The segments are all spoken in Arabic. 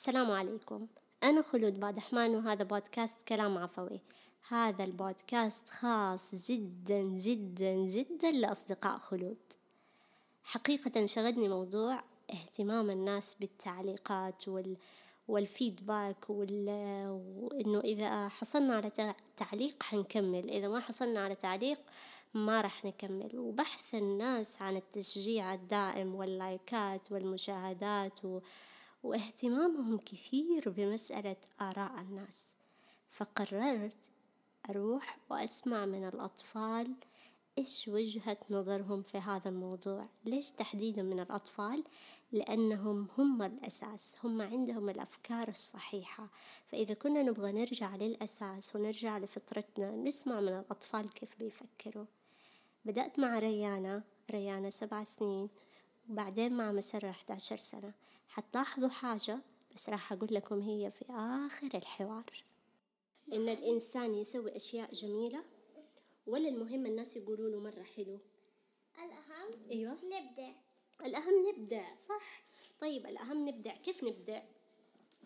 السلام عليكم. أنا خلود بادحمان وهذا بودكاست كلام عفوي. هذا البودكاست خاص جدا جدا جدا لأصدقاء خلود. حقيقة شغلني موضوع اهتمام الناس بالتعليقات وال والفيدباك وال... وإنه إذا حصلنا على تعليق حنكمل إذا ما حصلنا على تعليق ما راح نكمل. وبحث الناس عن التشجيع الدائم واللايكات والمشاهدات و... واهتمامهم كثير بمسألة آراء الناس فقررت أروح وأسمع من الأطفال إيش وجهة نظرهم في هذا الموضوع. ليش تحديدا من الأطفال؟ لأنهم هم الأساس هم عندهم الأفكار الصحيحة. فإذا كنا نبغى نرجع للأساس ونرجع لفطرتنا نسمع من الأطفال كيف بيفكروا. بدأت مع ريانة ريانة سبع سنين وبعدين مع مسرة 11 سنة. حتلاحظوا حاجة؟ بس راح أقول لكم هي في آخر الحوار. إن الإنسان يسوي أشياء جميلة ولا المهم الناس يقولوا له مرة حلو؟ الأهم أيوة. نبدأ الأهم نبدع صح. طيب الأهم نبدع. كيف نبدع؟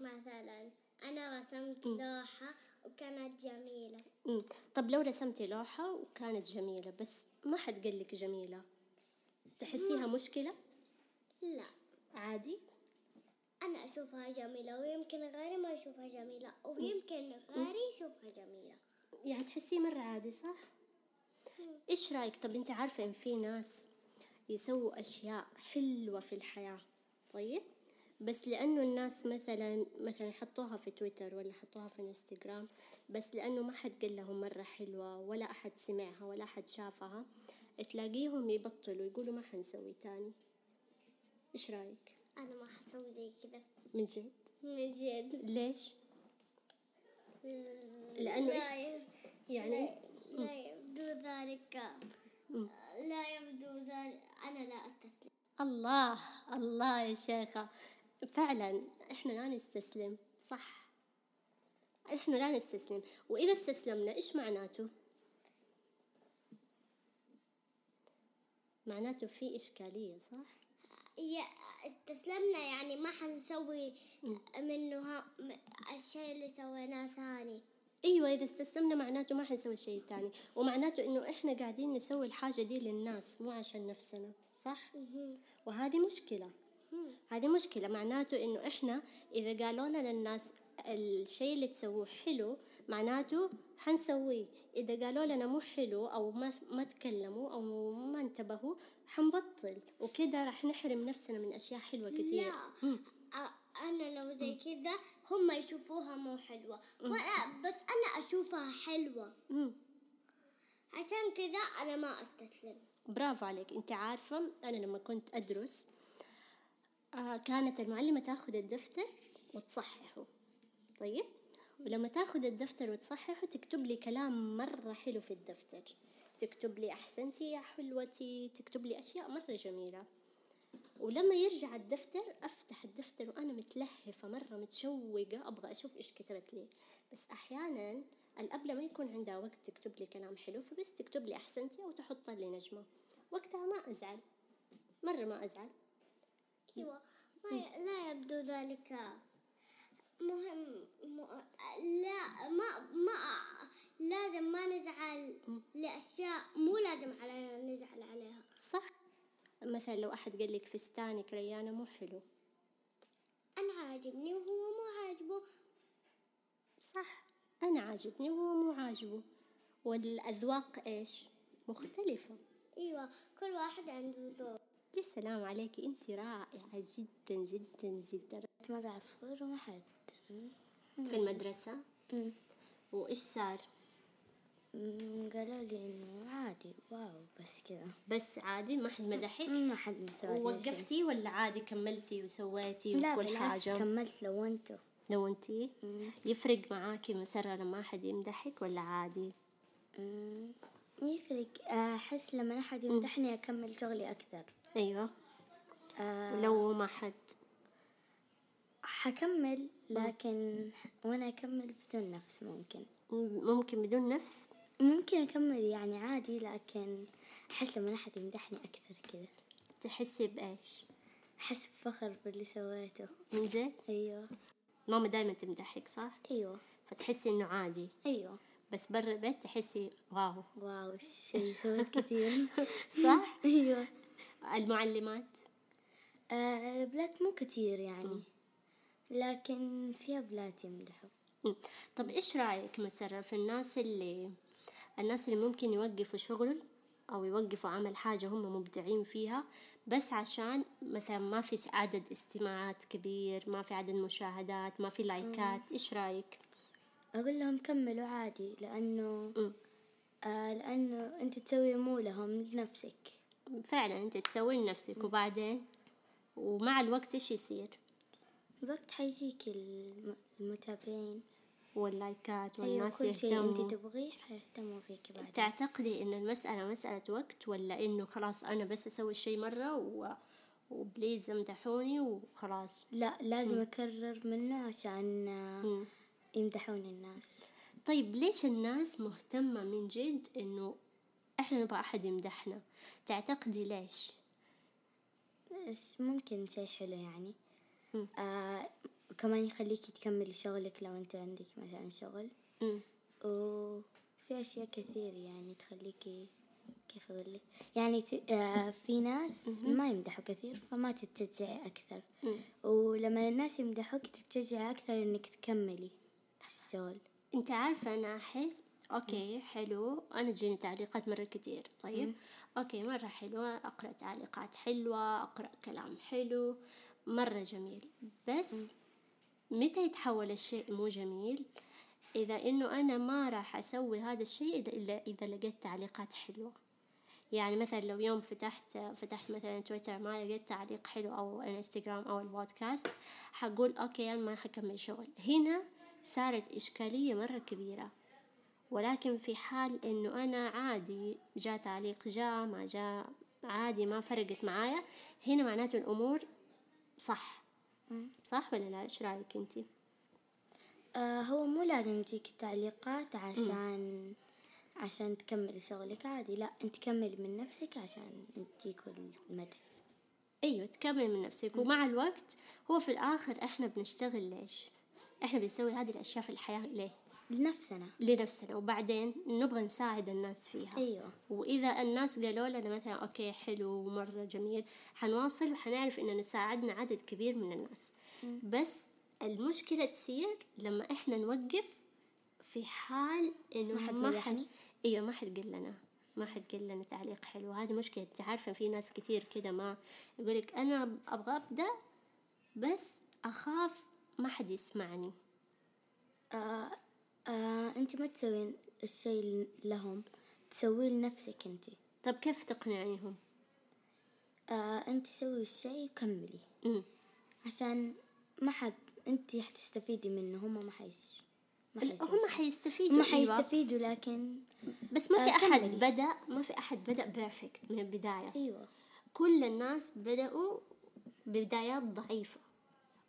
مثلا أنا رسمت لوحة وكانت جميلة. مم. طب لو رسمتي لوحة وكانت جميلة بس ما حد قال لك جميلة تحسيها مشكلة؟ لا. عادي؟ أنا أشوفها جميلة ويمكن غيري ما يشوفها جميلة ويمكن غيري يشوفها جميلة. يعني تحسيه مرة عادي صح؟ إيش رأيك؟ طب أنت عارفة إن في ناس يسووا أشياء حلوة في الحياة طيب؟ بس لأنه الناس مثلا مثلا حطوها في تويتر ولا حطوها في إنستغرام بس لأنه ما حد قال لهم مرة حلوة ولا أحد سمعها ولا أحد شافها تلاقيهم يبطلوا يقولوا ما حنسوي تاني. إيش رأيك؟ أنا ما حسوي زي كذا من جد؟ من جد. ليش؟ لأنه لا إيش ي- يعني؟ لا, لا يبدو ذلك. لا يبدو ذلك. أنا لا أستسلم. الله الله يا شيخة. فعلا إحنا لا نستسلم صح. إحنا لا نستسلم. وإذا استسلمنا إيش معناته؟ معناته في إشكالية صح؟ استسلمنا يعني ما حنسوي منه الشيء اللي سويناه ثاني. أيوه إذا استسلمنا معناته ما حنسوي شيء تاني ومعناته إنه إحنا قاعدين نسوي الحاجة دي للناس مو عشان نفسنا صح؟ وهذه مشكلة. هذه مشكلة. معناته إنه إحنا إذا قالوا لنا الناس الشيء اللي تسووه حلو معناته حنسويه. إذا قالوا لنا مو حلو أو ما ما تكلموا أو ما انتبهوا حنبطل. وكده راح نحرم نفسنا من أشياء حلوة كتير. لا. أنا لو زي كذا هم يشوفوها مو حلوة. وأنا بس أنا أشوفها حلوة. مم. عشان كذا أنا ما أستسلم. برافو عليك. أنت عارفة أنا لما كنت أدرس آه كانت المعلمة تأخذ الدفتر وتصححه. طيب؟ ولما تاخذ الدفتر وتصححه تكتب لي كلام مرة حلو في الدفتر. تكتب لي أحسنتي يا حلوتي تكتب لي أشياء مرة جميلة. ولما يرجع الدفتر أفتح الدفتر وأنا متلهفة مرة متشوقة أبغى أشوف إيش كتبت لي. بس أحيانا الأب ما يكون عندها وقت تكتب لي كلام حلو فبس تكتب لي أحسنتي أو تحط لي نجمة. وقتها ما أزعل. مرة ما أزعل. أيوة. ما ي- لا يبدو ذلك. مهم. م... لا ما ما لازم ما نزعل لأشياء مو لازم علينا نزعل عليها. صح. مثلا لو أحد قال لك فستانك ريانة مو حلو. أنا عاجبني وهو مو عاجبه. صح. أنا عاجبني وهو مو عاجبه. والأذواق إيش؟ مختلفة. أيوة كل واحد عنده ذوق. يا سلام عليكي أنت رائعة جدا جدا جدا. مرة عصفور وما حد. في المدرسة؟ وإيش صار؟ قالوا لي إنه عادي واو بس كذا. بس عادي ما حد مدحك؟ ما حد مسوي. ووقفتي ولا عادي كملتي وسويتي لا وكل بالعكس حاجة؟ كملت لو انتو لو أنتي يفرق معاكي مسرة لما أحد يمدحك ولا عادي؟ مم. يفرق. أحس لما أحد يمدحني أكمل شغلي أكثر. أيوة. آه. لو ما حد. حكمل لكن وأنا أكمل بدون نفس ممكن. ممكن بدون نفس؟ ممكن أكمل يعني عادي لكن أحس لما أحد يمدحني أكثر كذا. تحسي بإيش؟ أحس بفخر باللي سويته. من جد؟ أيوة. ماما دايما تمدحك صح؟ أيوة. فتحسي إنه عادي. أيوة. بس برا البيت تحسي wow. wow شي سويت كثير. صح؟ أيوة. المعلمات؟ آه البنات مو كثير يعني. لكن في بنات يمدحوا. طب إيش رأيك مثلا في الناس اللي الناس اللي ممكن يوقفوا شغل أو يوقفوا عمل حاجة هم مبدعين فيها بس عشان مثلا ما في عدد استماعات كبير ما في عدد مشاهدات ما في لايكات؟ إيش رأيك؟ أقول لهم كملوا عادي لأنه. آه لأنه أنت تسوي مو لهم لنفسك. فعلا أنت تسوي لنفسك وبعدين ومع الوقت إيش يصير؟ الوقت حيجيك الم- المتابعين واللايكات أيوة والناس كل شيء أنت يهتموا. تبغيه حيهتموا فيك بعدين. تعتقدي إن المسألة مسألة وقت ولا إنه خلاص أنا بس أسوي الشيء مرة و... وبليز امدحوني وخلاص؟ لا لازم أكرر منه عشان آه، مم. يمدحون الناس. طيب ليش الناس مهتمة من جد إنه إحنا نبغى أحد يمدحنا؟ تعتقدي ليش؟ بس ممكن شيء حلو يعني. آه كمان يخليك تكملي شغلك لو أنت عندك مثلا شغل. مم. وفي أشياء كثير يعني تخليكي كيف أقول لك؟ يعني ت... آه في ناس ما يمدحوا كثير فما تتشجعي أكثر. مم. ولما الناس يمدحوك تتشجعي أكثر إنك تكملي الشغل. أنت عارفة أنا أحس okay حلو. أنا تجيني تعليقات مرة كتير طيب؟ أوكي مرة حلوة. أقرأ تعليقات حلوة أقرأ كلام حلو. مرة جميل. بس متى يتحول الشيء مو جميل؟ إذا إنه أنا ما راح أسوي هذا الشيء إلا إذا لقيت تعليقات حلوة. يعني مثلا لو يوم فتحت فتحت مثلا تويتر ما لقيت تعليق حلو أو إنستغرام أو البودكاست حقول أوكي أنا ما حكمل شغل. هنا صارت إشكالية مرة كبيرة. ولكن في حال إنه أنا عادي جاء تعليق جاء ما جاء عادي ما فرقت معايا هنا معناته الأمور صح. صح ولا لا؟ إيش رأيك انتي آه هو مو لازم تجيك التعليقات عشان عشان تكملي شغلك عادي. لا أنت كملي من نفسك عشان تجيك المدح. أيوه تكمل من نفسك. ومع الوقت هو في الآخر إحنا بنشتغل ليش؟ إحنا بنسوي هذه الأشياء في الحياة ليه؟ لنفسنا. لنفسنا وبعدين نبغى نساعد الناس فيها. أيوه. وإذا الناس قالوا لنا مثلا أوكي حلو ومرة جميل حنواصل وحنعرف إننا ساعدنا عدد كبير من الناس. بس المشكلة تصير لما إحنا نوقف في حال إنه ما حد ما حد؟ أيوة ما حد قال لنا. ما حد قال لنا تعليق حلو. هذه مشكلة أنت عارفة في ناس كتير كده ما يقولك أنا أبغى أبدأ بس أخاف ما حد يسمعني. آه آه أنت ما تسوين الشيء لهم تسويه لنفسك أنت طب كيف تقنعيهم؟ آه أنت سوي الشيء وكملي مم. عشان ما حد أنت حتستفيدي منه هم ما حيش هم حيستفيدوا هم أيوة. حيستفيدوا لكن بس ما في آه، أحد كملي. بدأ ما في أحد بدأ بيرفكت من البداية أيوه كل الناس بدأوا ببدايات ضعيفة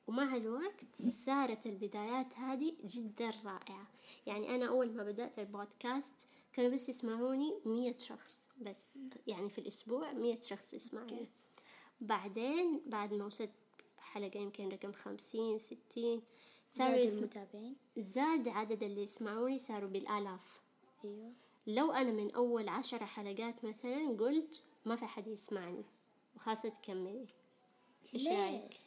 ومع الوقت صارت البدايات هذه جدا رائعة. يعني أنا أول ما بدأت البودكاست كانوا بس يسمعوني مية شخص بس يعني في الأسبوع مية شخص يسمعني بعدين بعد ما وصلت حلقة يمكن رقم خمسين ستين صاروا يسم... المتابعين؟ زاد عدد اللي يسمعوني صاروا بالآلاف. أيوه. لو أنا من أول عشر حلقات مثلا قلت ما في حد يسمعني وخاصة تكملي. إيش رأيك؟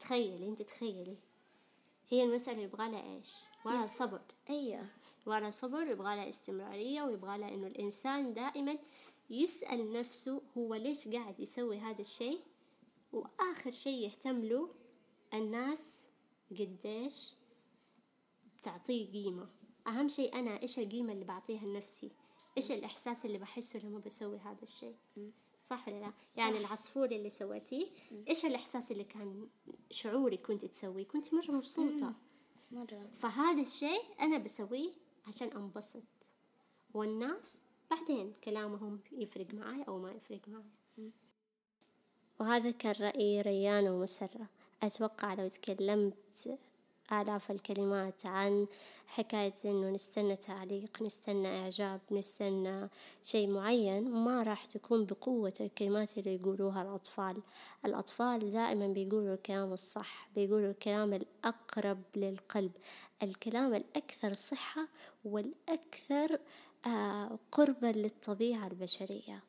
تخيلي أنت تخيلي هي المسألة يبغى لها إيش؟ يبغى لها صبر. أيوه. يبغى لها صبر يبغى لها استمرارية ويبغى لها إنه الإنسان دائما يسأل نفسه هو ليش قاعد يسوي هذا الشيء؟ وآخر شيء يهتم له الناس قديش تعطيه قيمة. أهم شيء أنا إيش القيمة اللي بعطيها لنفسي؟ إيش الإحساس اللي بحسه لما بسوي هذا الشيء؟ صح ولا لا؟ يعني العصفور اللي سويتيه إيش الإحساس اللي كان شعورك وانت تسويه؟ كنت مرة مبسوطة. مرة. فهذا الشيء أنا بسويه عشان أنبسط. والناس بعدين كلامهم يفرق معي أو ما يفرق معي وهذا كان رأي ريان ومسرة. أتوقع لو تكلمت آلاف الكلمات عن حكاية إنه نستنى تعليق نستنى إعجاب نستنى شيء معين ما راح تكون بقوة الكلمات اللي يقولوها الأطفال، الأطفال دائما بيقولوا الكلام الصح بيقولوا الكلام الأقرب للقلب، الكلام الأكثر صحة والأكثر آه، قربا للطبيعة البشرية.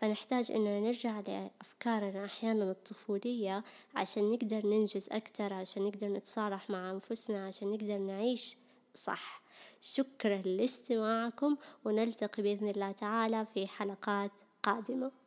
فنحتاج إننا نرجع لأفكارنا أحيانا الطفولية عشان نقدر ننجز أكتر عشان نقدر نتصالح مع أنفسنا عشان نقدر نعيش صح. شكرا لاستماعكم ونلتقي بإذن الله تعالى في حلقات قادمة.